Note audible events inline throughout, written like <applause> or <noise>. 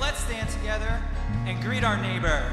Let's stand together and greet our neighbor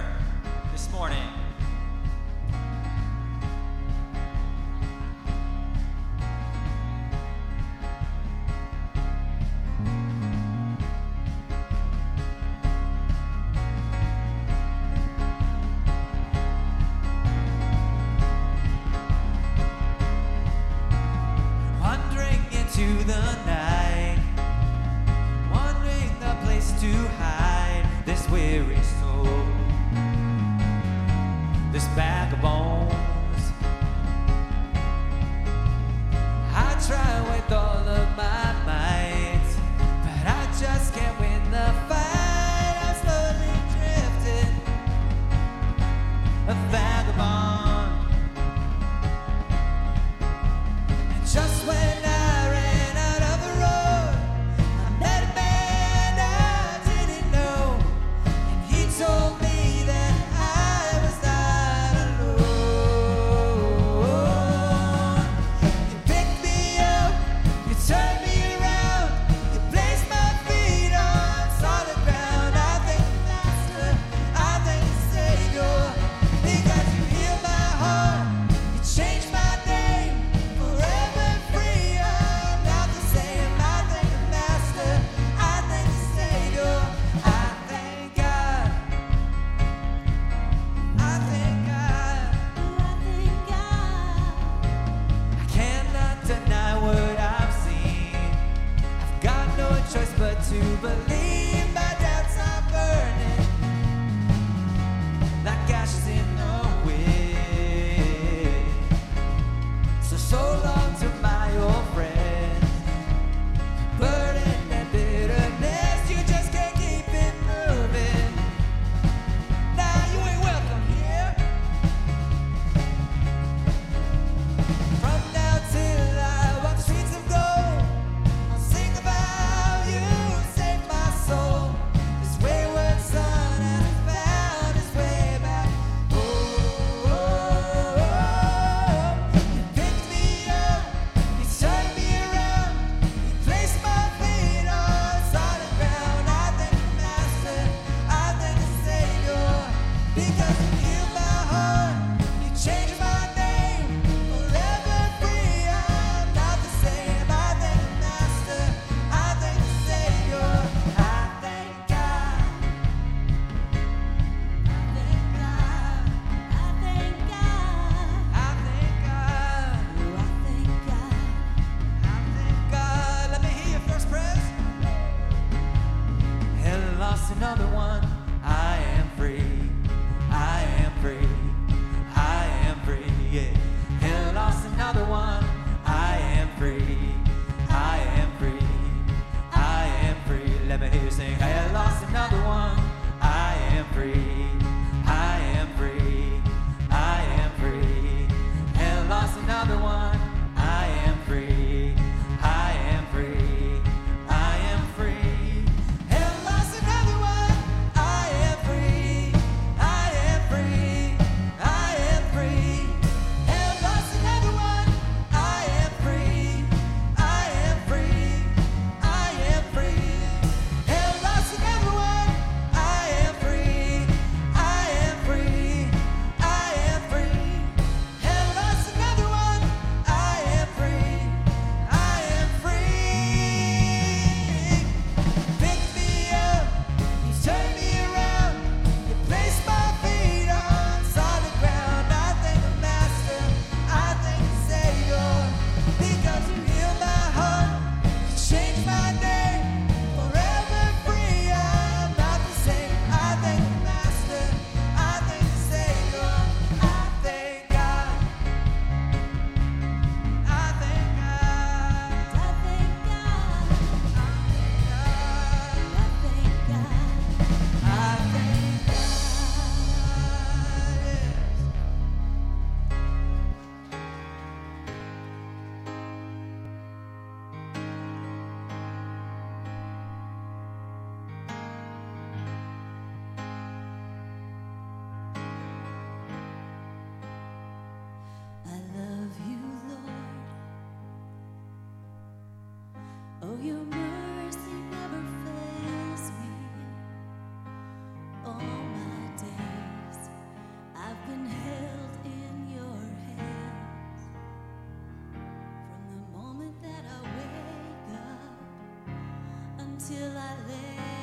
Until I lay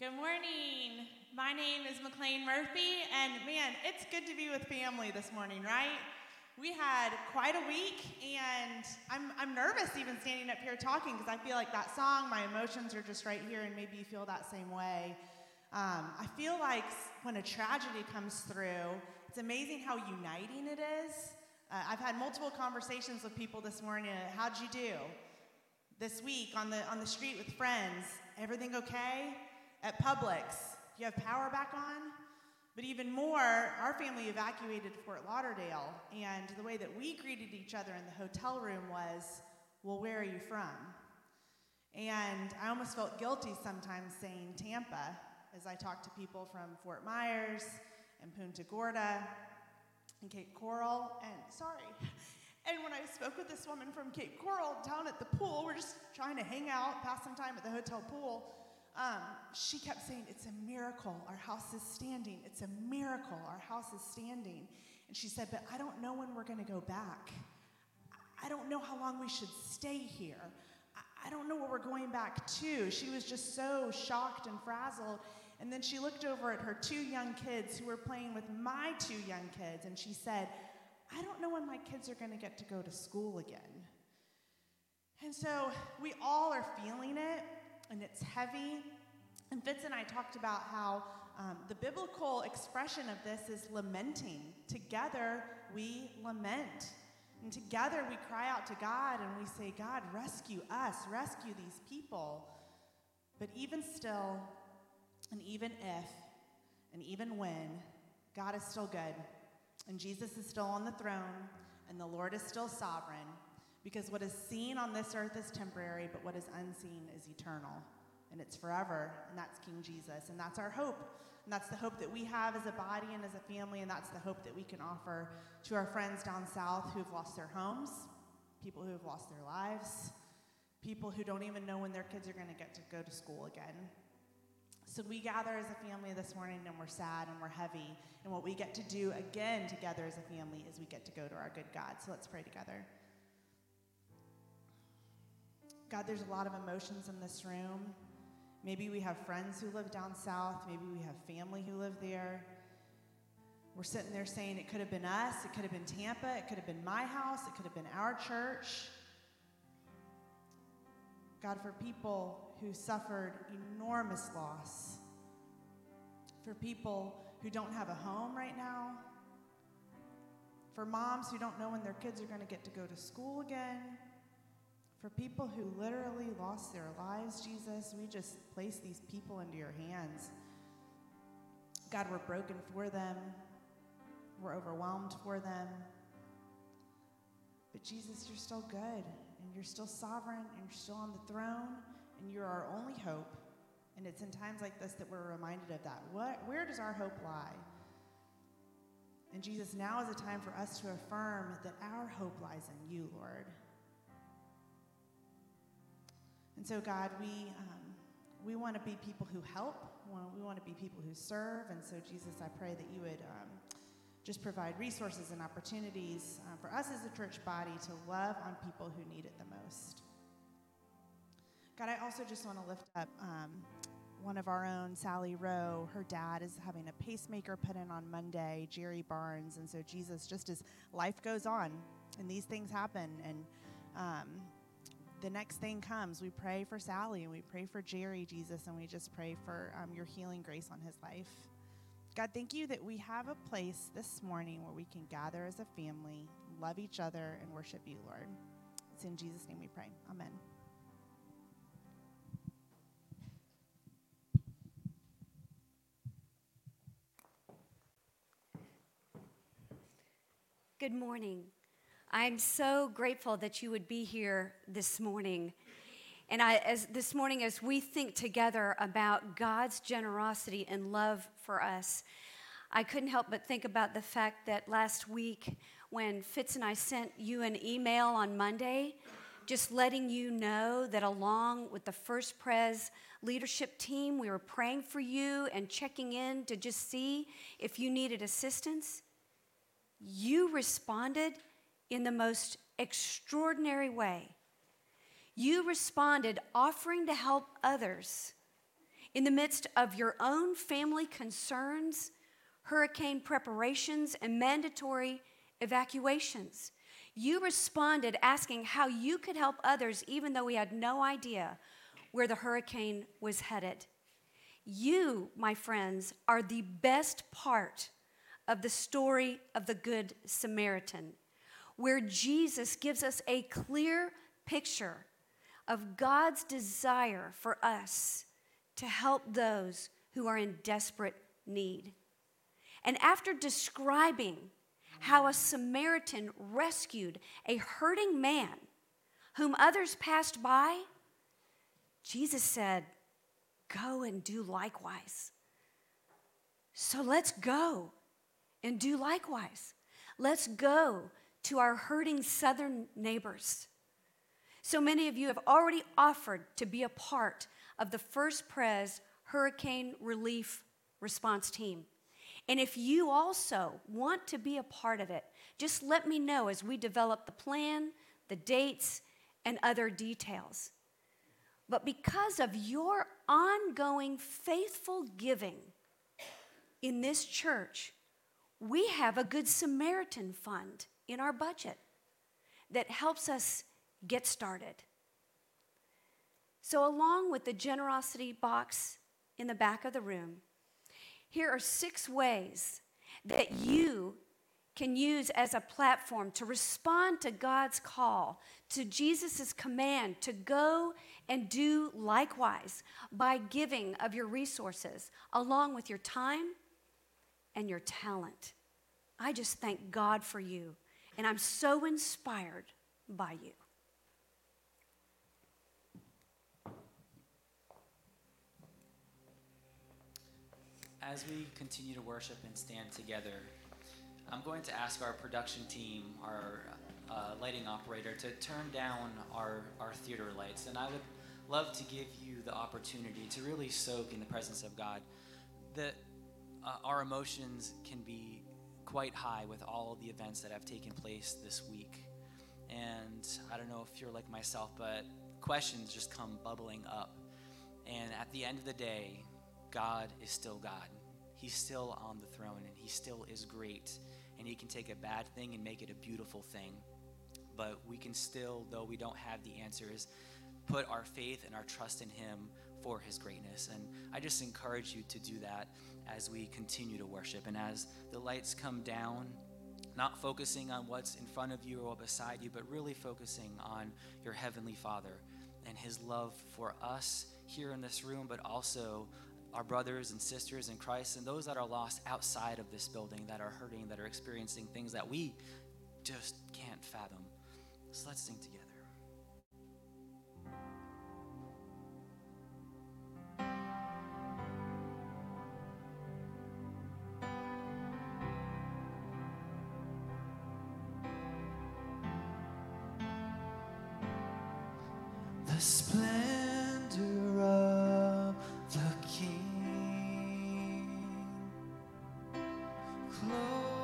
Good morning. My name is McLean Murphy, and man, it's good to be with family this morning, right? We had quite a week, and I'm, I'm nervous even standing up here talking because I feel like that song, my emotions are just right here, and maybe you feel that same way. Um, I feel like when a tragedy comes through, it's amazing how uniting it is. Uh, I've had multiple conversations with people this morning. uh, How'd you do? this week on the on the street with friends. Everything okay? At Publix, you have power back on? But even more, our family evacuated Fort Lauderdale, and the way that we greeted each other in the hotel room was, Well, where are you from? And I almost felt guilty sometimes saying Tampa as I talked to people from Fort Myers and Punta Gorda and Cape Coral, and sorry. And when I spoke with this woman from Cape Coral down at the pool, we're just trying to hang out, pass some time at the hotel pool. Um, she kept saying, It's a miracle. Our house is standing. It's a miracle. Our house is standing. And she said, But I don't know when we're going to go back. I don't know how long we should stay here. I- don't know what we're going back to. She was just so shocked and frazzled. And then she looked over at her two young kids who were playing with my two young kids, and she said, I don't know when my kids are going to get to go to school again. And so we all are feeling it, and it's heavy. And Fitz and I talked about how um, the biblical expression of this is lamenting. Together we lament. And together we cry out to God and we say, God, rescue us, rescue these people. But even still, and even if, and even when, God is still good. And Jesus is still on the throne, and the Lord is still sovereign. Because what is seen on this earth is temporary, but what is unseen is eternal. And it's forever, and that's King Jesus. And that's our hope. And that's the hope that we have as a body and as a family, and that's the hope that we can offer to our friends down south who've lost their homes, people who have lost their lives, people who don't even know when their kids are going to get to go to school again. So we gather as a family this morning and we're sad and we're heavy. And what we get to do again together as a family is we get to go to our good God. So let's pray together. God, there's a lot of emotions in this room. Maybe we have friends who live down south. Maybe we have family who live there. We're sitting there saying it could have been us, it could have been Tampa, it could have been my house, it could have been our church. God, for people who suffered enormous loss, for people who don't have a home right now, for moms who don't know when their kids are going to get to go to school again, for people who literally lost their lives, Jesus, we just place these people into your hands. God, we're broken for them, we're overwhelmed for them. But Jesus, you're still good, and you're still sovereign, and you're still on the throne, and you're our only hope. And it's in times like this that we're reminded of that. What, where does our hope lie? And Jesus, now is a time for us to affirm that our hope lies in you, Lord. And so, God, we, um, we want to be people who help. We want- to be people who serve. And so, Jesus, I pray that you would um, just provide resources and opportunities uh, for us as a church body to love on people who need it the most. God, I also just want to lift up um, one of our own, Sally Rowe. Her dad is having a pacemaker put in on Monday, Jerry Barnes. And so, Jesus, just as life goes on and these things happen, and um, the next thing comes, we pray for Sally and we pray for Jerry, Jesus, and we just pray for um, your healing grace on his life. God, thank you that we have a place this morning where we can gather as a family, love each other, and worship you, Lord. It's in Jesus' name we pray. Amen. Good morning. I'm so grateful that you would be here this morning. And I, as this morning, as we think together about God's generosity and love for us, I couldn't help but think about the fact that last week, when Fitz and I sent you an email on Monday, just letting you know that along with the First Pres leadership team, we were praying for you and checking in to just see if you needed assistance you responded in the most extraordinary way. You responded offering to help others in the midst of your own family concerns, hurricane preparations, and mandatory evacuations. You responded asking how you could help others, even though we had no idea where the hurricane was headed. You, my friends, are the best part of the story of the Good Samaritan, where Jesus gives us a clear picture of God's desire for us to help those who are in desperate need. And after describing how a Samaritan rescued a hurting man whom others passed by, Jesus said, Go and do likewise. So let's go and do likewise. Let's go to our hurting southern neighbors. So many of you have already offered to be a part of the First Pres Hurricane Relief Response Team. And if you also want to be a part of it, just let me know as we develop the plan, the dates, and other details. But because of your ongoing faithful giving in this church, we have a Good Samaritan fund in our budget that helps us get started. So, along with the generosity box in the back of the room, here are six ways that you can use as a platform to respond to God's call, to Jesus' command to go and do likewise by giving of your resources, along with your time and your talent. I just thank God for you, and I'm so inspired by you. As we continue to worship and stand together, I'm going to ask our production team, our uh, lighting operator, to turn down our, our theater lights. And I would love to give you the opportunity to really soak in the presence of God. That uh, our emotions can be quite high with all the events that have taken place this week. And I don't know if you're like myself, but questions just come bubbling up. And at the end of the day, God is still God. He's still on the throne and he still is great. And he can take a bad thing and make it a beautiful thing. But we can still, though we don't have the answers, put our faith and our trust in him for his greatness. And I just encourage you to do that as we continue to worship. And as the lights come down, not focusing on what's in front of you or beside you, but really focusing on your Heavenly Father and His love for us here in this room, but also our brothers and sisters in Christ and those that are lost outside of this building that are hurting, that are experiencing things that we just can't fathom. So let's sing together. Splendor of the King, clothed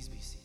Please be seated.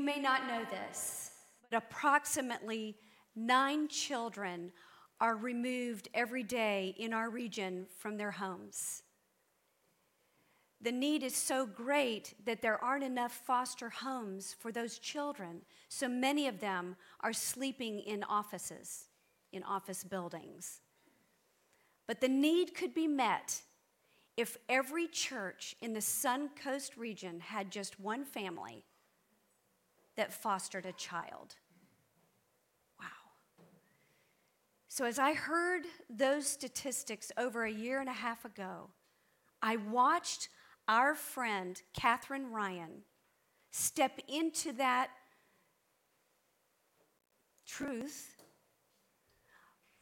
You may not know this, but approximately nine children are removed every day in our region from their homes. The need is so great that there aren't enough foster homes for those children, so many of them are sleeping in offices, in office buildings. But the need could be met if every church in the Sun Coast region had just one family that fostered a child. Wow. So, as I heard those statistics over a year and a half ago, I watched our friend Catherine Ryan step into that truth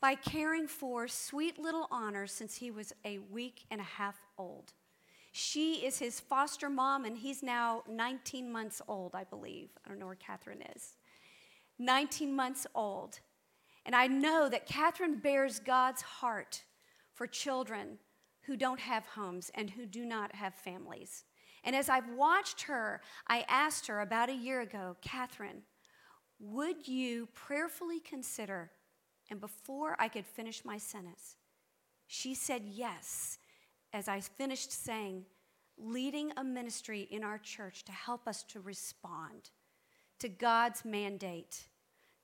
by caring for sweet little honor since he was a week and a half old. She is his foster mom, and he's now 19 months old, I believe. I don't know where Catherine is. 19 months old. And I know that Catherine bears God's heart for children who don't have homes and who do not have families. And as I've watched her, I asked her about a year ago, Catherine, would you prayerfully consider? And before I could finish my sentence, she said yes as I finished saying, leading a ministry in our church to help us to respond to God's mandate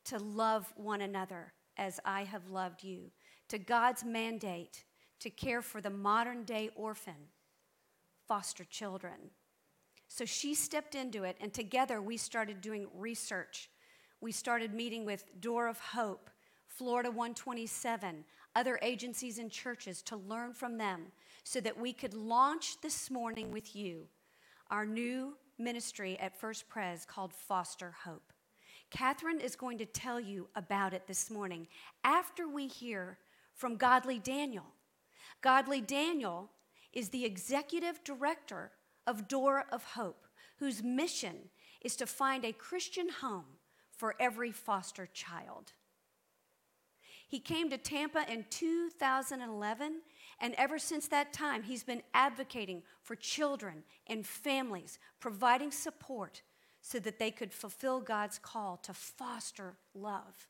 to love one another as I have loved you, to God's mandate to care for the modern day orphan, foster children. So she stepped into it, and together we started doing research. We started meeting with Door of Hope, Florida 127, other agencies and churches to learn from them so that we could launch this morning with you our new ministry at First Pres called Foster Hope. Catherine is going to tell you about it this morning after we hear from Godly Daniel. Godly Daniel is the executive director of Door of Hope, whose mission is to find a Christian home for every foster child. He came to Tampa in 2011, and ever since that time, he's been advocating for children and families, providing support so that they could fulfill God's call to foster love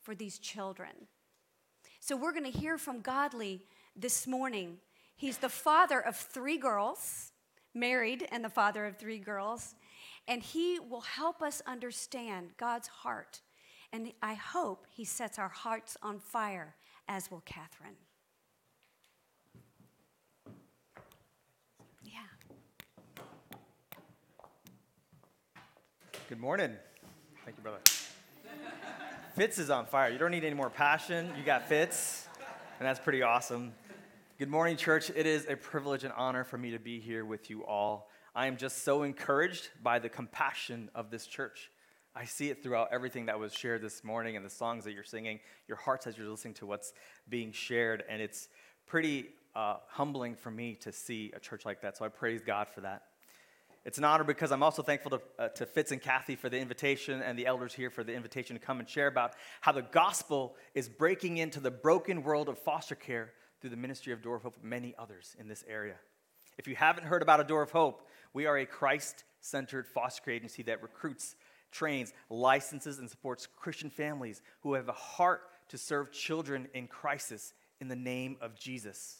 for these children. So, we're going to hear from Godly this morning. He's the father of three girls, married, and the father of three girls, and he will help us understand God's heart and I hope he sets our hearts on fire, as will Catherine. Good morning. Thank you, brother. Fitz is on fire. You don't need any more passion. You got Fitz, and that's pretty awesome. Good morning, church. It is a privilege and honor for me to be here with you all. I am just so encouraged by the compassion of this church. I see it throughout everything that was shared this morning and the songs that you're singing, your hearts as you're listening to what's being shared. And it's pretty uh, humbling for me to see a church like that. So I praise God for that. It's an honor because I'm also thankful to, uh, to Fitz and Kathy for the invitation and the elders here for the invitation to come and share about how the gospel is breaking into the broken world of foster care through the ministry of Door of Hope, and many others in this area. If you haven't heard about a Door of Hope, we are a Christ centered foster care agency that recruits trains, licenses, and supports Christian families who have a heart to serve children in crisis in the name of Jesus.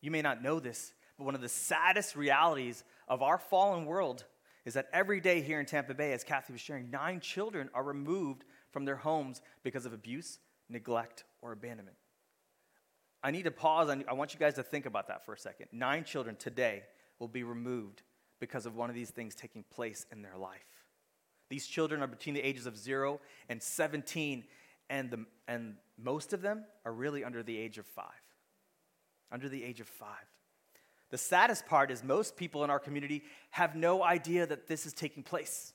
You may not know this, but one of the saddest realities of our fallen world is that every day here in Tampa Bay, as Kathy was sharing, nine children are removed from their homes because of abuse, neglect, or abandonment. I need to pause. I want you guys to think about that for a second. Nine children today will be removed because of one of these things taking place in their life. These children are between the ages of zero and 17, and, the, and most of them are really under the age of five. Under the age of five. The saddest part is most people in our community have no idea that this is taking place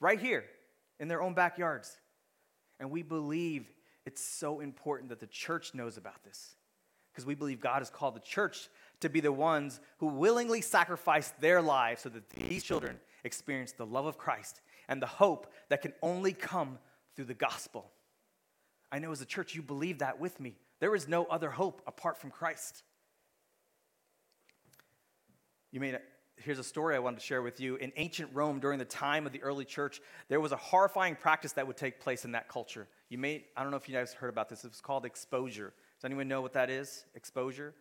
right here in their own backyards. And we believe it's so important that the church knows about this because we believe God has called the church to be the ones who willingly sacrifice their lives so that these children experience the love of Christ and the hope that can only come through the gospel. I know as a church you believe that with me. There is no other hope apart from Christ. You may here's a story I wanted to share with you. In ancient Rome, during the time of the early church, there was a horrifying practice that would take place in that culture. You may, I don't know if you guys heard about this, it was called exposure. Does anyone know what that is? Exposure?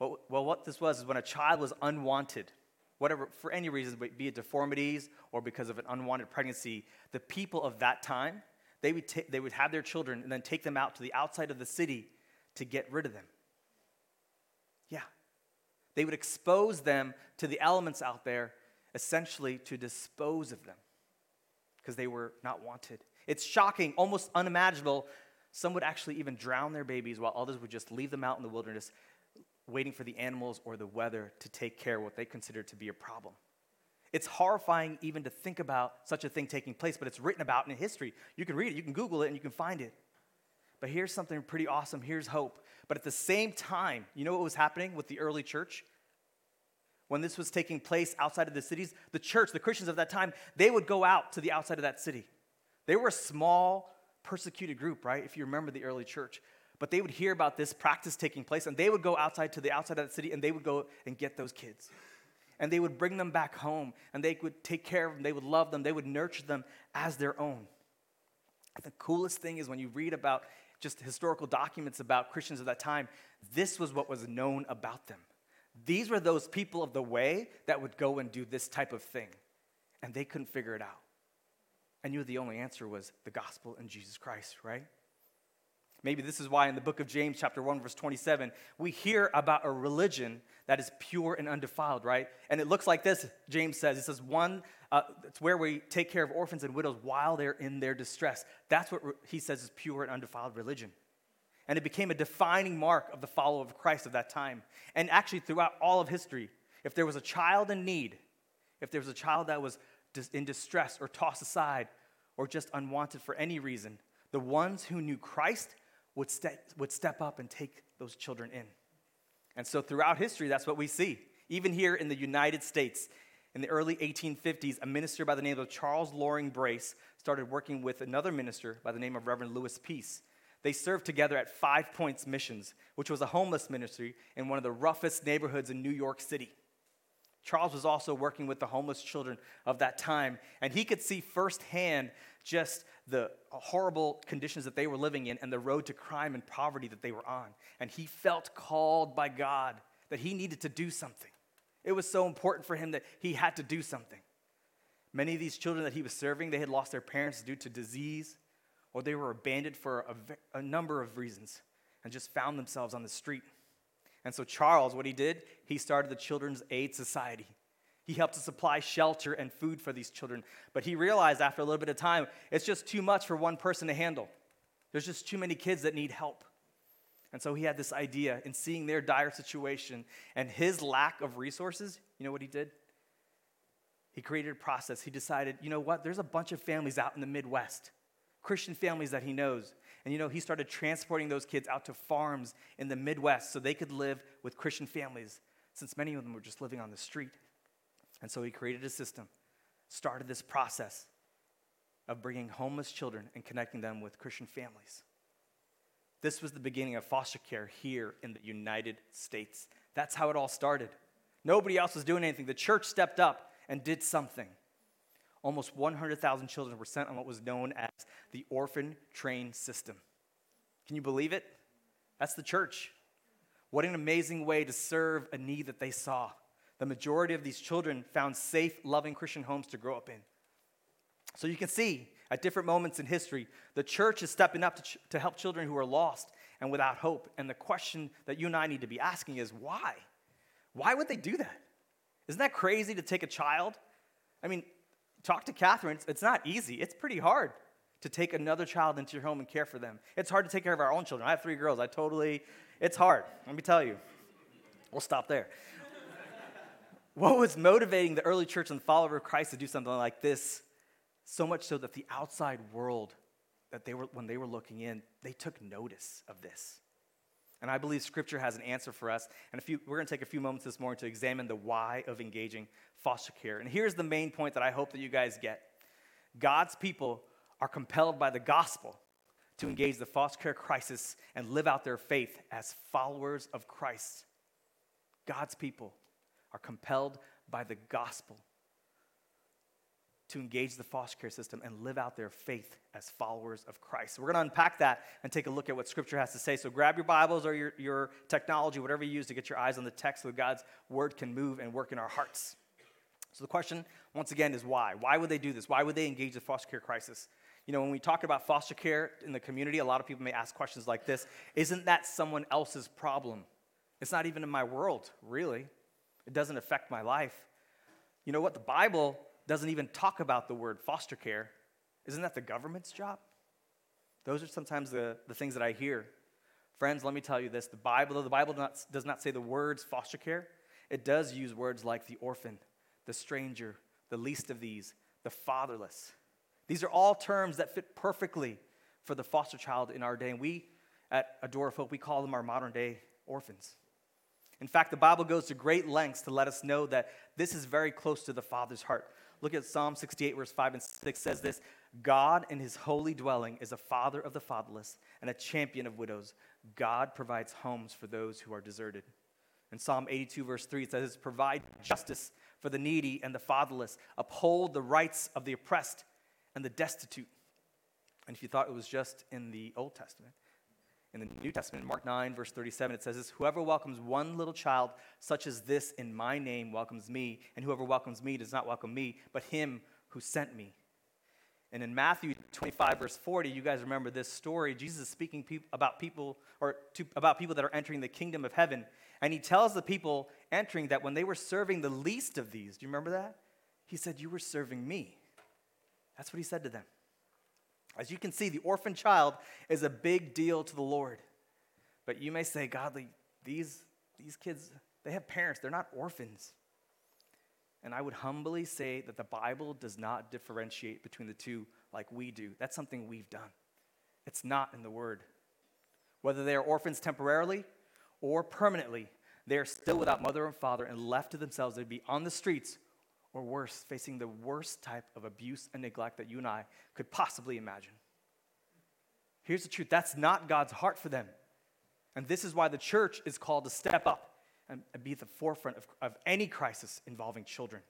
Well, well, what this was is when a child was unwanted, whatever, for any reason, be it deformities or because of an unwanted pregnancy, the people of that time, they would, ta- they would have their children and then take them out to the outside of the city to get rid of them. They would expose them to the elements out there, essentially to dispose of them because they were not wanted. It's shocking, almost unimaginable. Some would actually even drown their babies while others would just leave them out in the wilderness waiting for the animals or the weather to take care of what they consider to be a problem. It's horrifying even to think about such a thing taking place, but it's written about in history. You can read it, you can Google it, and you can find it. But here's something pretty awesome. Here's hope. But at the same time, you know what was happening with the early church? When this was taking place outside of the cities, the church, the Christians of that time, they would go out to the outside of that city. They were a small, persecuted group, right? If you remember the early church but they would hear about this practice taking place and they would go outside to the outside of the city and they would go and get those kids and they would bring them back home and they would take care of them they would love them they would nurture them as their own the coolest thing is when you read about just historical documents about christians of that time this was what was known about them these were those people of the way that would go and do this type of thing and they couldn't figure it out and knew the only answer was the gospel and jesus christ right Maybe this is why in the book of James, chapter 1, verse 27, we hear about a religion that is pure and undefiled, right? And it looks like this, James says. It says, one, uh, it's where we take care of orphans and widows while they're in their distress. That's what re- he says is pure and undefiled religion. And it became a defining mark of the follower of Christ of that time. And actually, throughout all of history, if there was a child in need, if there was a child that was in distress or tossed aside or just unwanted for any reason, the ones who knew Christ would, ste- would step up and take those children in. And so throughout history, that's what we see. Even here in the United States, in the early 1850s, a minister by the name of Charles Loring Brace started working with another minister by the name of Reverend Lewis Pease. They served together at Five Points Missions, which was a homeless ministry in one of the roughest neighborhoods in New York City. Charles was also working with the homeless children of that time, and he could see firsthand just the horrible conditions that they were living in and the road to crime and poverty that they were on. And he felt called by God that he needed to do something. It was so important for him that he had to do something. Many of these children that he was serving, they had lost their parents due to disease, or they were abandoned for a, a number of reasons and just found themselves on the street. And so, Charles, what he did, he started the Children's Aid Society. He helped to supply shelter and food for these children. But he realized after a little bit of time, it's just too much for one person to handle. There's just too many kids that need help. And so he had this idea in seeing their dire situation and his lack of resources. You know what he did? He created a process. He decided, you know what? There's a bunch of families out in the Midwest, Christian families that he knows. And you know, he started transporting those kids out to farms in the Midwest so they could live with Christian families, since many of them were just living on the street. And so he created a system, started this process of bringing homeless children and connecting them with Christian families. This was the beginning of foster care here in the United States. That's how it all started. Nobody else was doing anything. The church stepped up and did something. Almost 100,000 children were sent on what was known as the orphan train system. Can you believe it? That's the church. What an amazing way to serve a need that they saw. The majority of these children found safe, loving Christian homes to grow up in. So you can see at different moments in history, the church is stepping up to, ch- to help children who are lost and without hope. And the question that you and I need to be asking is why? Why would they do that? Isn't that crazy to take a child? I mean, talk to Catherine. It's, not easy, it's pretty hard to take another child into your home and care for them. It's hard to take care of our own children. I have three girls. I totally, it's hard. Let me tell you. We'll stop there. what was motivating the early church and the follower of Christ to do something like this? So much so that the outside world, that they were, when they were looking in, they took notice of this. And I believe Scripture has an answer for us. And few, we're going to take a few moments this morning to examine the why of engaging foster care. And here's the main point that I hope that you guys get God's people are compelled by the gospel to engage the foster care crisis and live out their faith as followers of Christ. God's people are compelled by the gospel to engage the foster care system and live out their faith as followers of Christ. So we're going to unpack that and take a look at what Scripture has to say. So grab your Bibles or your, your technology, whatever you use to get your eyes on the text so God's word can move and work in our hearts. So the question, once again, is why? Why would they do this? Why would they engage the foster care crisis? You know, when we talk about foster care in the community, a lot of people may ask questions like this Isn't that someone else's problem? It's not even in my world, really. It doesn't affect my life. You know what? The Bible doesn't even talk about the word foster care. Isn't that the government's job? Those are sometimes the, the things that I hear. Friends, let me tell you this the Bible, the Bible does not, does not say the words foster care, it does use words like the orphan, the stranger, the least of these, the fatherless. These are all terms that fit perfectly for the foster child in our day. And we at A of Hope, we call them our modern day orphans. In fact, the Bible goes to great lengths to let us know that this is very close to the Father's heart. Look at Psalm 68, verse 5 and 6 says this God in his holy dwelling is a father of the fatherless and a champion of widows. God provides homes for those who are deserted. In Psalm 82, verse 3, it says, Provide justice for the needy and the fatherless, uphold the rights of the oppressed and the destitute. And if you thought it was just in the Old Testament, in the New Testament, Mark 9, verse 37, it says this Whoever welcomes one little child such as this in my name welcomes me, and whoever welcomes me does not welcome me, but him who sent me. And in Matthew 25, verse 40, you guys remember this story. Jesus is speaking pe- about people, or to, about people that are entering the kingdom of heaven. And he tells the people entering that when they were serving the least of these, do you remember that? He said, You were serving me. That's what he said to them. As you can see, the orphan child is a big deal to the Lord. But you may say, Godly, these, these kids, they have parents, they're not orphans. And I would humbly say that the Bible does not differentiate between the two like we do. That's something we've done. It's not in the Word. Whether they are orphans temporarily or permanently, they are still without mother and father and left to themselves. They'd be on the streets or worse, facing the worst type of abuse and neglect that you and I could possibly imagine. Here's the truth that's not God's heart for them. And this is why the church is called to step up and be at the forefront of, of any crisis involving children.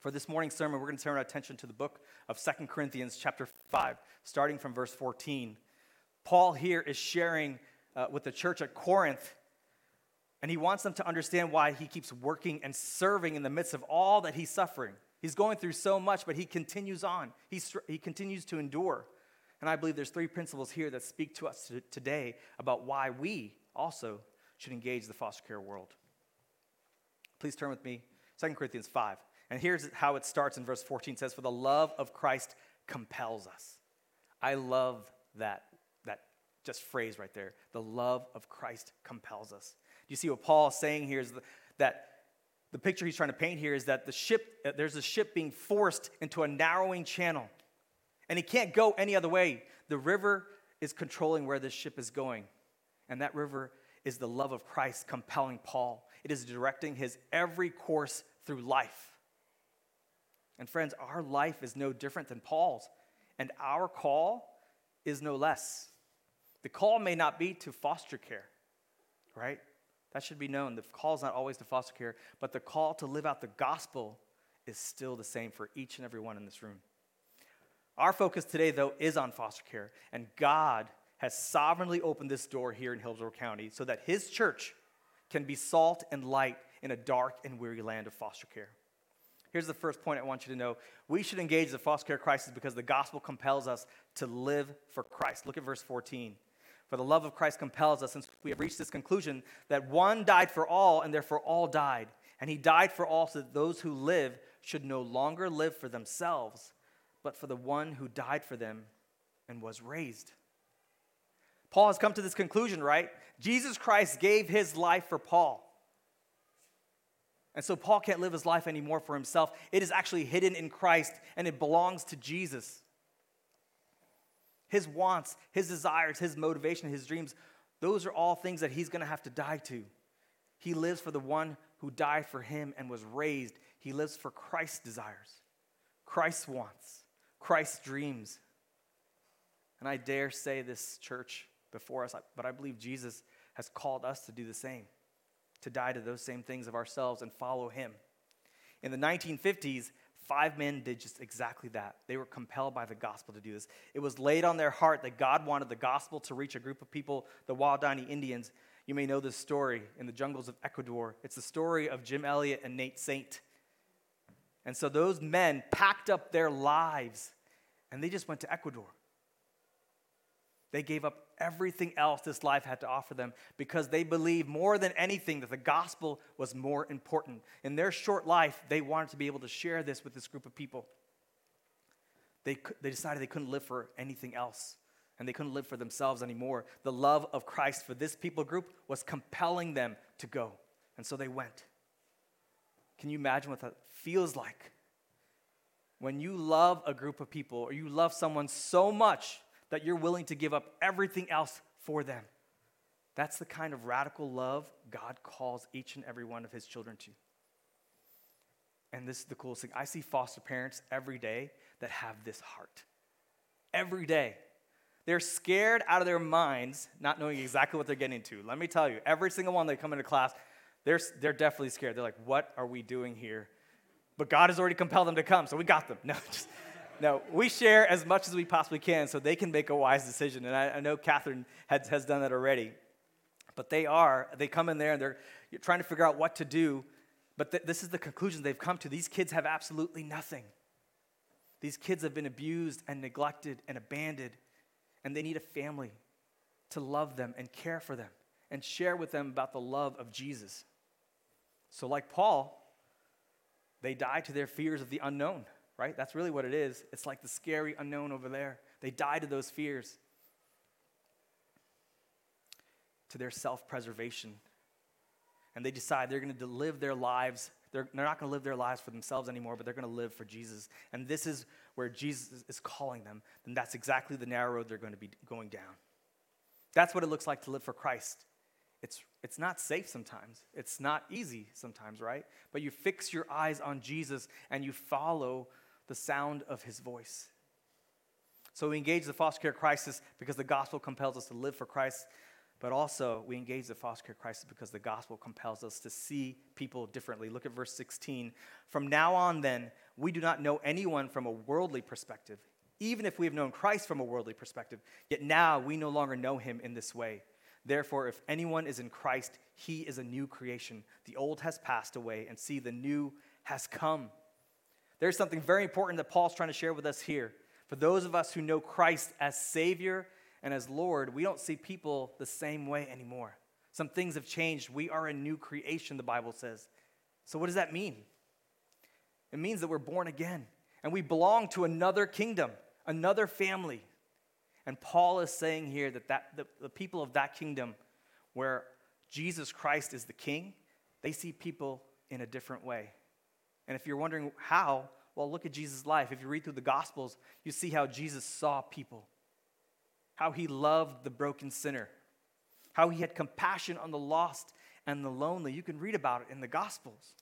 For this morning's sermon, we're going to turn our attention to the book of Second Corinthians, chapter 5, starting from verse 14. Paul here is sharing uh, with the church at Corinth, and he wants them to understand why he keeps working and serving in the midst of all that he's suffering. He's going through so much, but he continues on, He's, he continues to endure. And I believe there's three principles here that speak to us today about why we also should engage the foster care world. Please turn with me, 2 Corinthians 5. And here's how it starts in verse 14 it says, For the love of Christ compels us. I love that, that just phrase right there. The love of Christ compels us. You see what Paul is saying here is that the picture he's trying to paint here is that the ship, uh, there's a ship being forced into a narrowing channel. And it can't go any other way. The river is controlling where this ship is going. And that river is the love of Christ compelling Paul. It is directing his every course through life. And friends, our life is no different than Paul's, and our call is no less. The call may not be to foster care, right? That should be known. The call is not always to foster care, but the call to live out the gospel is still the same for each and every one in this room. Our focus today, though, is on foster care, and God has sovereignly opened this door here in Hillsborough County so that His church can be salt and light in a dark and weary land of foster care. Here's the first point I want you to know. We should engage the foster care crisis because the gospel compels us to live for Christ. Look at verse 14. For the love of Christ compels us, since we have reached this conclusion, that one died for all, and therefore all died. And he died for all, so that those who live should no longer live for themselves, but for the one who died for them and was raised. Paul has come to this conclusion, right? Jesus Christ gave his life for Paul. And so Paul can't live his life anymore for himself. It is actually hidden in Christ and it belongs to Jesus. His wants, his desires, his motivation, his dreams, those are all things that he's going to have to die to. He lives for the one who died for him and was raised. He lives for Christ's desires, Christ's wants, Christ's dreams. And I dare say this, church, before us, but I believe Jesus has called us to do the same, to die to those same things of ourselves and follow him. In the 1950s, five men did just exactly that. They were compelled by the gospel to do this. It was laid on their heart that God wanted the gospel to reach a group of people, the Waodani Indians. You may know this story in the jungles of Ecuador. It's the story of Jim Elliot and Nate Saint. And so those men packed up their lives and they just went to Ecuador. They gave up everything else this life had to offer them because they believed more than anything that the gospel was more important. In their short life, they wanted to be able to share this with this group of people. They, they decided they couldn't live for anything else and they couldn't live for themselves anymore. The love of Christ for this people group was compelling them to go. And so they went. Can you imagine what that feels like? When you love a group of people or you love someone so much that you're willing to give up everything else for them. That's the kind of radical love God calls each and every one of his children to. And this is the coolest thing. I see foster parents every day that have this heart. Every day. They're scared out of their minds, not knowing exactly what they're getting into. Let me tell you, every single one that come into class, they're, they're definitely scared. They're like, what are we doing here? But God has already compelled them to come, so we got them. <laughs> No, just no, we share as much as we possibly can so they can make a wise decision. And I, I know Catherine has, has done that already. But they are, they come in there and they're trying to figure out what to do. But th- this is the conclusion they've come to. These kids have absolutely nothing. These kids have been abused and neglected and abandoned, and they need a family to love them and care for them and share with them about the love of Jesus. So, like Paul, they die to their fears of the unknown right? That's really what it is. It's like the scary unknown over there. They die to those fears, to their self preservation. And they decide they're going to live their lives. They're, they're not going to live their lives for themselves anymore, but they're going to live for Jesus. And this is where Jesus is calling them. And that's exactly the narrow road they're going to be going down. That's what it looks like to live for Christ. It's, it's not safe sometimes. It's not easy sometimes, right? But you fix your eyes on Jesus and you follow the sound of his voice. So we engage the foster care crisis because the gospel compels us to live for Christ, but also we engage the foster care crisis because the gospel compels us to see people differently. Look at verse 16. From now on, then, we do not know anyone from a worldly perspective, even if we have known Christ from a worldly perspective, yet now we no longer know him in this way. Therefore, if anyone is in Christ, he is a new creation. The old has passed away, and see, the new has come. There's something very important that Paul's trying to share with us here. For those of us who know Christ as Savior and as Lord, we don't see people the same way anymore. Some things have changed. We are a new creation, the Bible says. So, what does that mean? It means that we're born again and we belong to another kingdom, another family. And Paul is saying here that, that the, the people of that kingdom, where Jesus Christ is the king, they see people in a different way. And if you're wondering how, well, look at Jesus' life. If you read through the Gospels, you see how Jesus saw people, how he loved the broken sinner, how he had compassion on the lost and the lonely. You can read about it in the Gospels.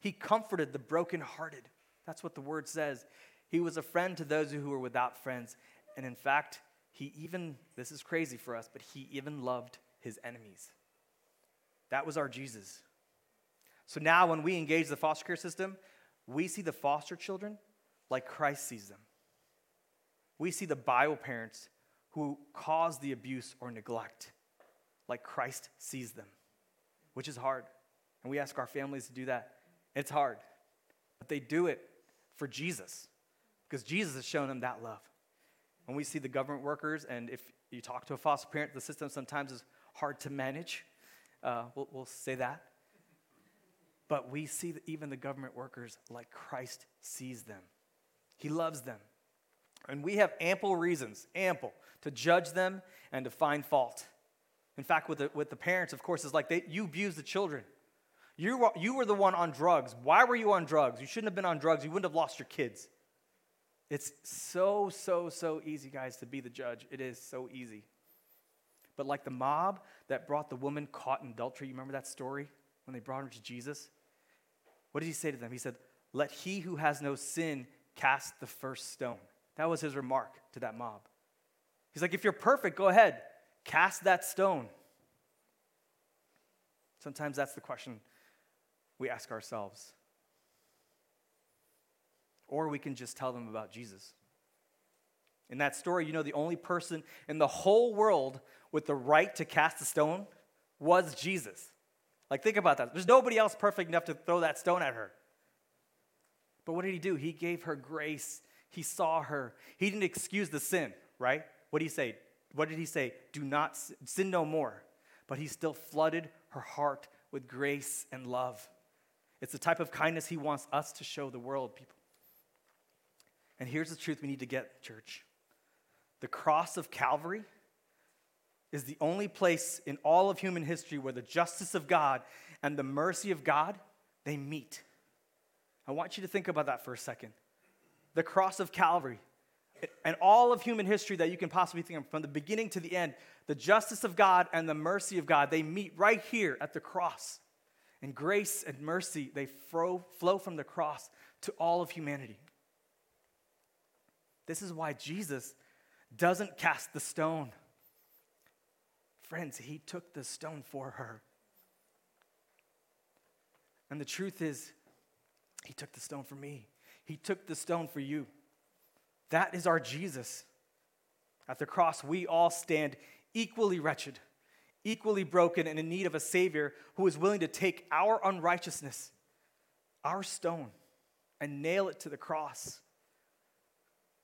He comforted the brokenhearted. That's what the word says. He was a friend to those who were without friends. And in fact, he even, this is crazy for us, but he even loved his enemies. That was our Jesus. So now, when we engage the foster care system, we see the foster children like Christ sees them. We see the bio parents who cause the abuse or neglect like Christ sees them, which is hard. And we ask our families to do that. It's hard. But they do it for Jesus because Jesus has shown them that love. When we see the government workers, and if you talk to a foster parent, the system sometimes is hard to manage. Uh, we'll, we'll say that. But we see that even the government workers like Christ sees them. He loves them. And we have ample reasons, ample, to judge them and to find fault. In fact, with the, with the parents, of course, it's like they, you abuse the children. You were, you were the one on drugs. Why were you on drugs? You shouldn't have been on drugs. You wouldn't have lost your kids. It's so, so, so easy, guys, to be the judge. It is so easy. But like the mob that brought the woman caught in adultery, you remember that story when they brought her to Jesus? What did he say to them? He said, Let he who has no sin cast the first stone. That was his remark to that mob. He's like, If you're perfect, go ahead, cast that stone. Sometimes that's the question we ask ourselves. Or we can just tell them about Jesus. In that story, you know, the only person in the whole world with the right to cast a stone was Jesus. Like, think about that. There's nobody else perfect enough to throw that stone at her. But what did he do? He gave her grace. He saw her. He didn't excuse the sin, right? What did he say? What did he say? Do not sin no more. But he still flooded her heart with grace and love. It's the type of kindness he wants us to show the world, people. And here's the truth we need to get, church the cross of Calvary is the only place in all of human history where the justice of God and the mercy of God they meet. I want you to think about that for a second. The cross of Calvary and all of human history that you can possibly think of from the beginning to the end, the justice of God and the mercy of God, they meet right here at the cross. And grace and mercy, they flow, from the cross to all of humanity. This is why Jesus doesn't cast the stone. Friends, he took the stone for her. And the truth is, he took the stone for me. He took the stone for you. That is our Jesus. At the cross, we all stand equally wretched equally broken and in need of a Savior who is willing to take our unrighteousness, our stone, and nail it to the cross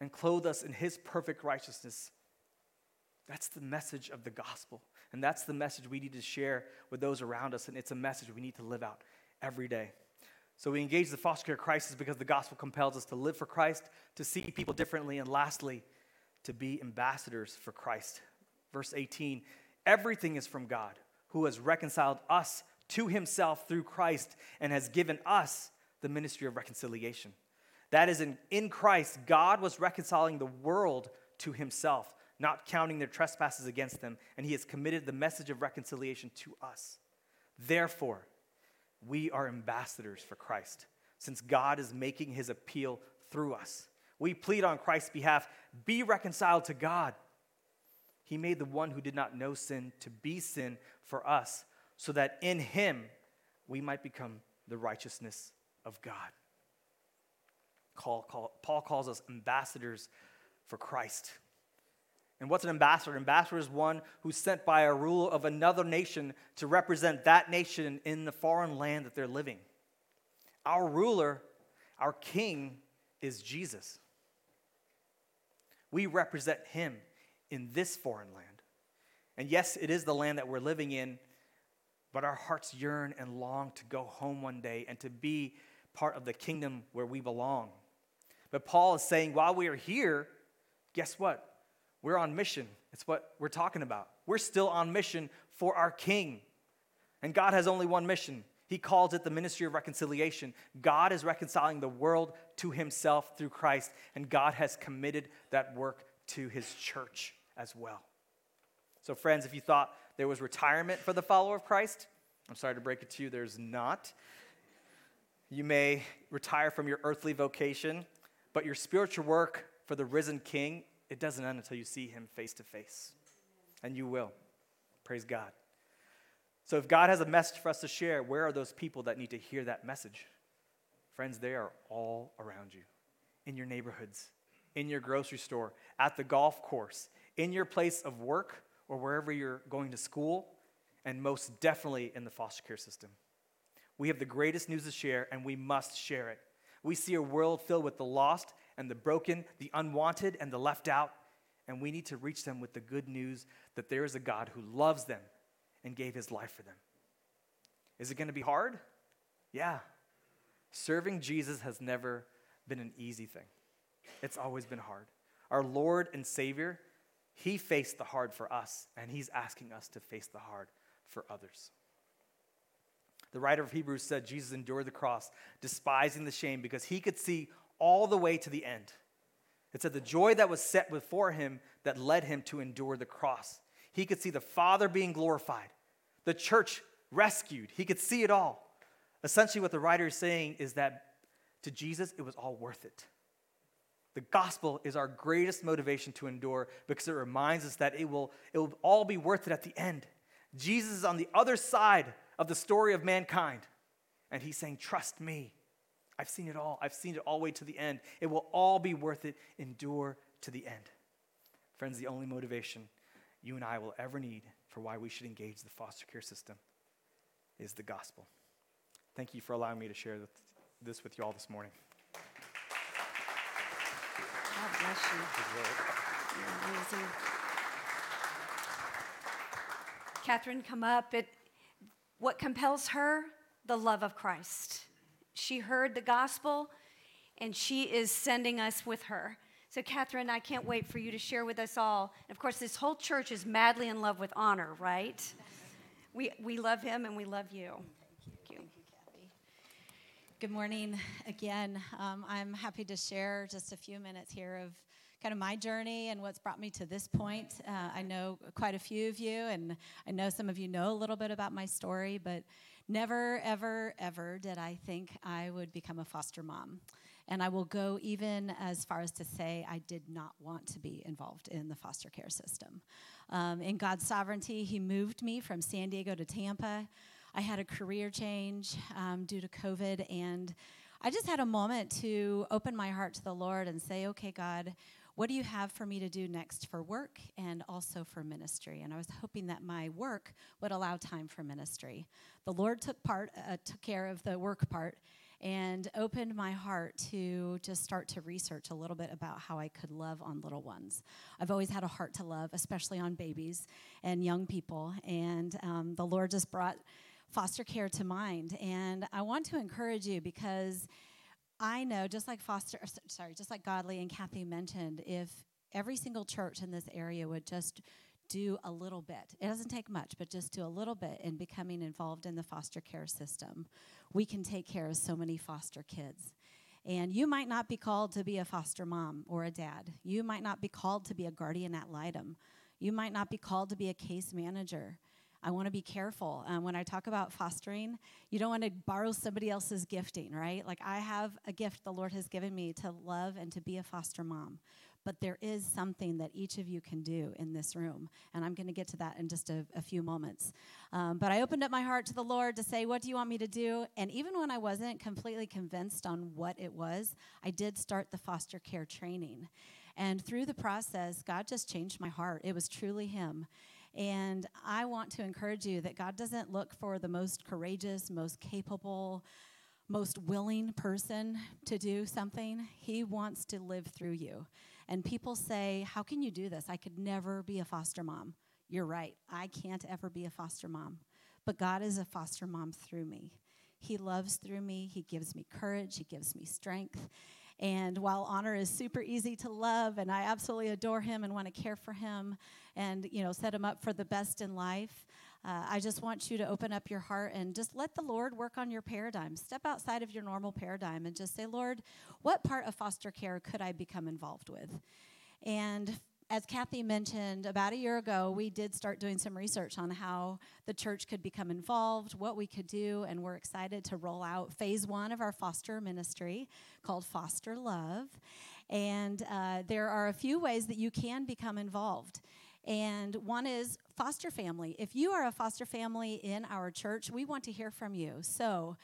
and clothe us in His perfect righteousness. That's the message of the gospel. And that's the message we need to share with those around us. And it's a message we need to live out every day. So we engage the foster care crisis because the gospel compels us to live for Christ, to see people differently, and lastly, to be ambassadors for Christ. Verse 18 Everything is from God, who has reconciled us to himself through Christ and has given us the ministry of reconciliation. That is, in, in Christ, God was reconciling the world to himself, not counting their trespasses against them, and he has committed the message of reconciliation to us. Therefore, we are ambassadors for Christ, since God is making his appeal through us. We plead on Christ's behalf be reconciled to God. He made the one who did not know sin to be sin for us, so that in him we might become the righteousness of God. Paul, calls us ambassadors for Christ. And what's an ambassador? An ambassador is one who's sent by a ruler of another nation to represent that nation in the foreign land that they're living. Our ruler, our king, is Jesus. We represent him in this foreign land. And yes, it is the land that we're living in, but our hearts yearn and long to go home one day and to be part of the kingdom where we belong. But Paul is saying while we are here, guess what? We're on mission. It's what we're talking about. We're still on mission for our king. And God has only one mission. He calls it the ministry of reconciliation. God is reconciling the world to himself through Christ, and God has committed that work to his church as well. So, friends, if you thought there was retirement for the follower of Christ, I'm sorry to break it to you, there's not. You may retire from your earthly vocation, but your spiritual work for the risen king, it doesn't end until you see him face to face. And you will. Praise God. So, if God has a message for us to share, where are those people that need to hear that message? Friends, they are all around you in your neighborhoods, in your grocery store, at the golf course, in your place of work, or wherever you're going to school, and most definitely in the foster care system. We have the greatest news to share, and we must share it. We see a world filled with the lost and the broken, the unwanted and the left out, and we need to reach them with the good news that there is a God who loves them and gave his life for them. Is it going to be hard? Yeah. Serving Jesus has never been an easy thing, it's always been hard. Our Lord and Savior, he faced the hard for us, and he's asking us to face the hard for others. The writer of Hebrews said Jesus endured the cross, despising the shame, because he could see all the way to the end. It said the joy that was set before him that led him to endure the cross. He could see the Father being glorified, the church rescued. He could see it all. Essentially, what the writer is saying is that to Jesus, it was all worth it. The gospel is our greatest motivation to endure because it reminds us that it will, it will all be worth it at the end. Jesus is on the other side of the story of mankind, and he's saying, Trust me. I've seen it all. I've seen it all the way to the end. It will all be worth it. Endure to the end. Friends, the only motivation you and I will ever need for why we should engage the foster care system is the gospel. Thank you for allowing me to share this with you all this morning. God bless you. Amazing. Catherine, come up. It, what compels her? The love of Christ. She heard the gospel and she is sending us with her. So, Catherine, I can't wait for you to share with us all. And of course, this whole church is madly in love with honor, right? We, we love him and we love you. Thank you. Thank you, Kathy. Good morning again. Um, I'm happy to share just a few minutes here of kind of my journey and what's brought me to this point. Uh, I know quite a few of you, and I know some of you know a little bit about my story, but never, ever, ever did I think I would become a foster mom. And I will go even as far as to say I did not want to be involved in the foster care system. Um, in God's sovereignty, He moved me from San Diego to Tampa. I had a career change um, due to COVID, and I just had a moment to open my heart to the Lord and say, okay, God, what do you have for me to do next for work and also for ministry? And I was hoping that my work would allow time for ministry. The Lord took part, uh, took care of the work part, and opened my heart to just start to research a little bit about how I could love on little ones. I've always had a heart to love, especially on babies and young people, and um, the Lord just brought foster care to mind. And I want to encourage you because I know, just like Foster, sorry, just like Godly and Kathy mentioned, if every single church in this area would just do a little bit, it doesn't take much, but just do a little bit in becoming involved in the foster care system, we can take care of so many foster kids. And you might not be called to be a foster mom or a dad. You might not be called to be a guardian ad litem. You might not be called to be a case manager. I want to be careful. Um, when I talk about fostering, you don't want to borrow somebody else's gifting, right? Like, I have a gift the Lord has given me to love and to be a foster mom. But there is something that each of you can do in this room. And I'm going to get to that in just a, a few moments. Um, but I opened up my heart to the Lord to say, What do you want me to do? And even when I wasn't completely convinced on what it was, I did start the foster care training. And through the process, God just changed my heart. It was truly Him. And I want to encourage you that God doesn't look for the most courageous, most capable, most willing person to do something. He wants to live through you. And people say, How can you do this? I could never be a foster mom. You're right. I can't ever be a foster mom. But God is a foster mom through me. He loves through me. He gives me courage. He gives me strength. And while honor is super easy to love, and I absolutely adore him and want to care for him and you know set him up for the best in life, uh, I just want you to open up your heart and just let the Lord work on your paradigm. Step outside of your normal paradigm and just say, Lord, what part of foster care could I become involved with? And as Kathy mentioned, about a year ago, we did start doing some research on how the church could become involved, what we could do, and we're excited to roll out phase one of our foster ministry called Foster Love. And uh, there are a few ways that you can become involved. And one is foster family. If you are a foster family in our church, we want to hear from you. So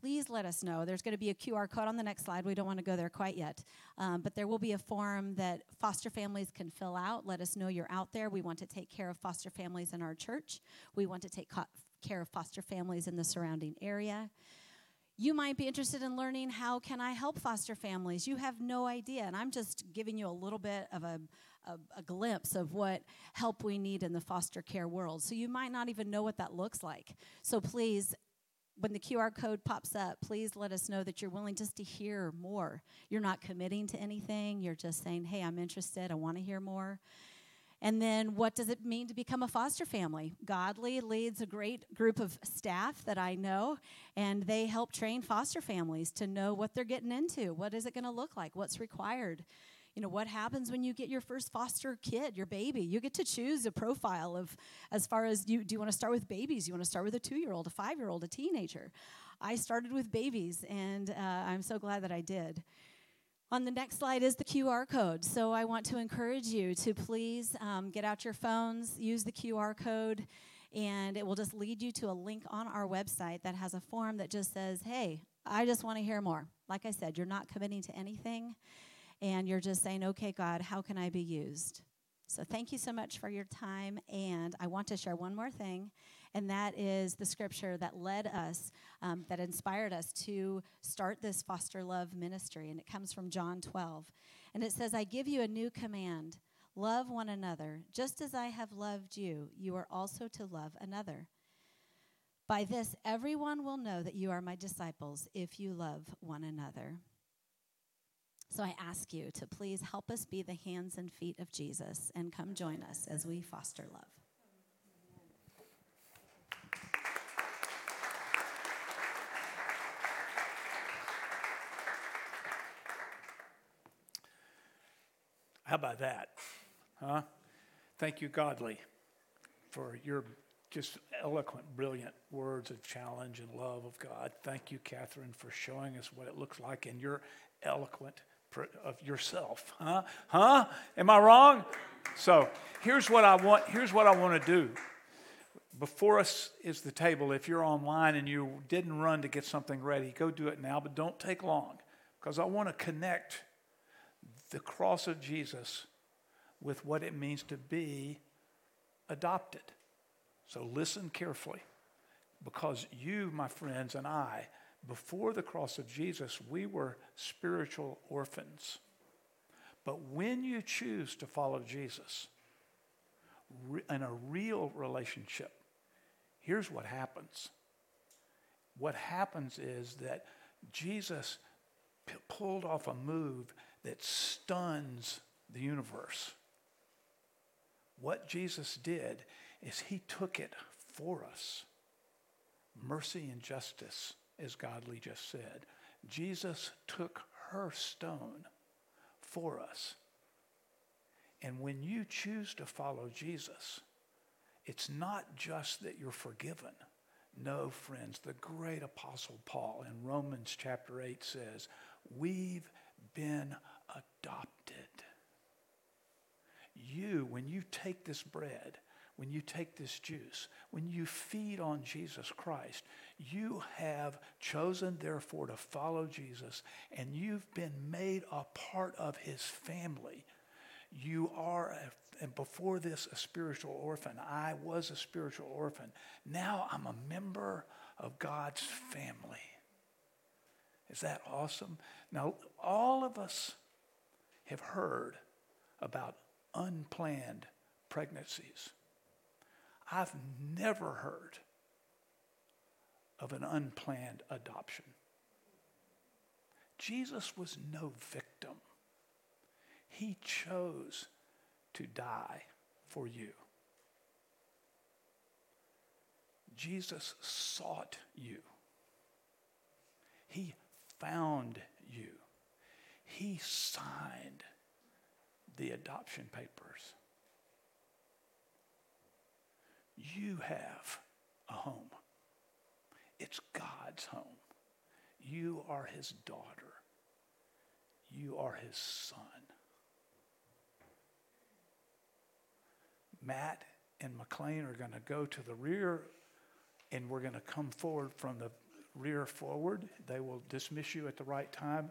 please let us know. There's going to be a QR code on the next slide. We don't want to go there quite yet. Um, but there will be a form that foster families can fill out. Let us know you're out there. We want to take care of foster families in our church, we want to take care of foster families in the surrounding area. You might be interested in learning how can I help foster families. You have no idea, and I'm just giving you a little bit of a, a, a glimpse of what help we need in the foster care world. So you might not even know what that looks like. So please, when the QR code pops up, please let us know that you're willing just to hear more. You're not committing to anything. You're just saying, "Hey, I'm interested. I want to hear more." And then, what does it mean to become a foster family? Godly leads a great group of staff that I know, and they help train foster families to know what they're getting into. What is it going to look like? What's required? You know, what happens when you get your first foster kid, your baby? You get to choose a profile of as far as you do you want to start with babies? You want to start with a two year old, a five year old, a teenager? I started with babies, and uh, I'm so glad that I did. On the next slide is the QR code. So I want to encourage you to please um, get out your phones, use the QR code, and it will just lead you to a link on our website that has a form that just says, hey, I just want to hear more. Like I said, you're not committing to anything, and you're just saying, okay, God, how can I be used? So thank you so much for your time. And I want to share one more thing, and that is the scripture that led us, um, that inspired us to start this foster love ministry. And it comes from John 12. And it says, I give you a new command love one another. Just as I have loved you, you are also to love another. By this, everyone will know that you are my disciples if you love one another. So I ask you to please help us be the hands and feet of Jesus and come join us as we foster love. How about that? Huh? Thank you, Godly, for your just eloquent, brilliant words of challenge and love of God. Thank you, Catherine, for showing us what it looks like in your eloquent of yourself. Huh? Huh? Am I wrong? So here's what I want. Here's what I want to do. Before us is the table. If you're online and you didn't run to get something ready, go do it now, but don't take long because I want to connect the cross of Jesus with what it means to be adopted. So listen carefully because you, my friends, and I, before the cross of Jesus, we were spiritual orphans. But when you choose to follow Jesus in a real relationship, here's what happens. What happens is that Jesus p- pulled off a move that stuns the universe. What Jesus did is he took it for us. Mercy and justice, as Godly just said. Jesus took her stone for us. And when you choose to follow Jesus, it's not just that you're forgiven. No, friends, the great apostle Paul in Romans chapter 8 says, We've been adopted. You, when you take this bread, when you take this juice, when you feed on Jesus Christ, you have chosen, therefore, to follow Jesus, and you've been made a part of his family. You are, a, and before this, a spiritual orphan. I was a spiritual orphan. Now I'm a member of God's family. Is that awesome? Now, all of us have heard about unplanned pregnancies. I've never heard of an unplanned adoption. Jesus was no victim. He chose to die for you. Jesus sought you. He found you. He signed the adoption papers. You have a home. It's God's home. You are his daughter. You are his son. Matt and McLean are going to go to the rear and we're going to come forward from the rear forward. They will dismiss you at the right time.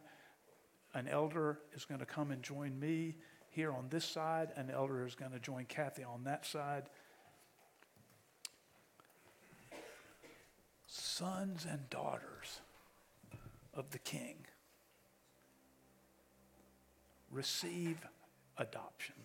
An elder is going to come and join me here on this side. An elder is going to join Kathy on that side. sons and daughters of the King receive adoption.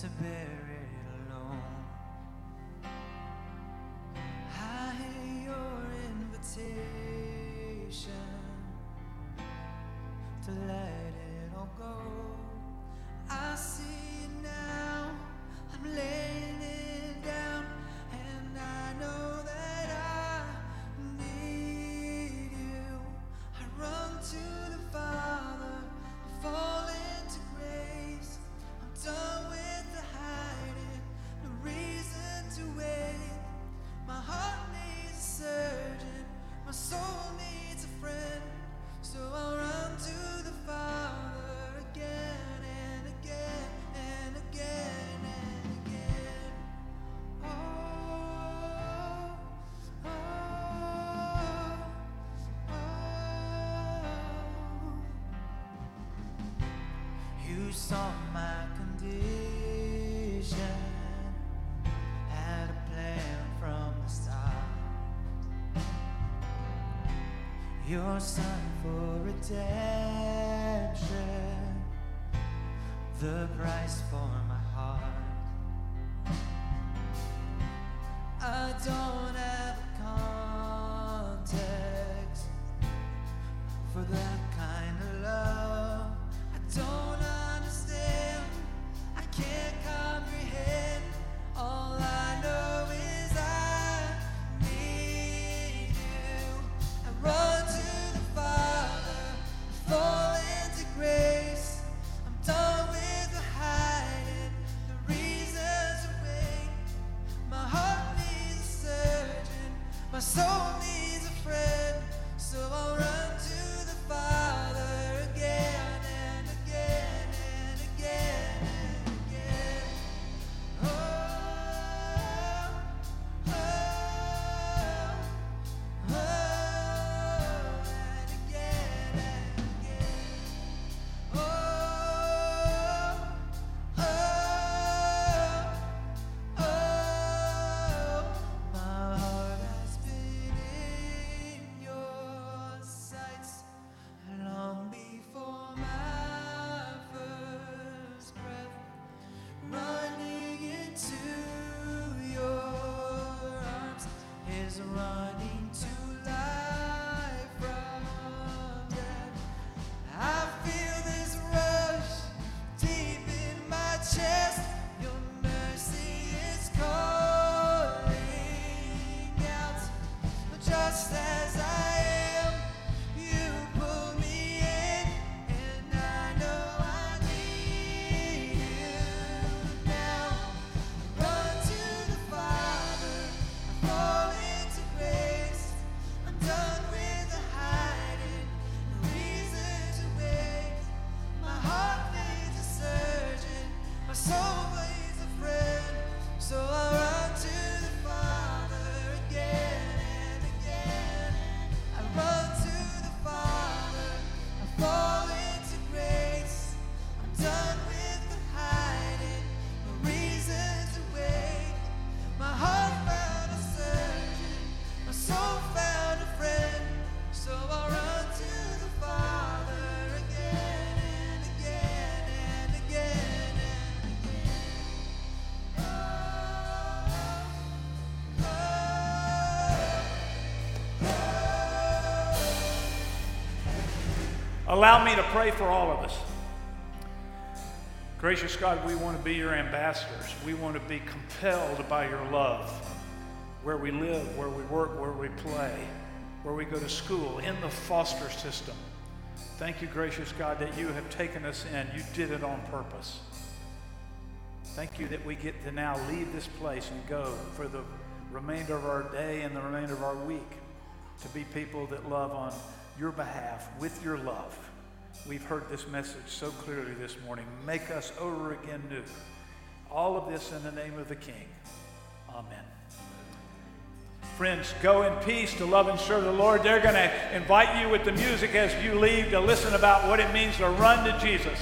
to bear. your son for redemption, the price for Allow me to pray for all of us. Gracious God, we want to be your ambassadors. We want to be compelled by your love. Where we live, where we work, where we play, where we go to school, in the foster system. Thank you, gracious God, that you have taken us in. You did it on purpose. Thank you that we get to now leave this place and go for the remainder of our day and the remainder of our week to be people that love on your behalf with your love. We've heard this message so clearly this morning. Make us over again new. All of this in the name of the King. Amen. Friends, go in peace to love and serve the Lord. They're going to invite you with the music as you leave to listen about what it means to run to Jesus.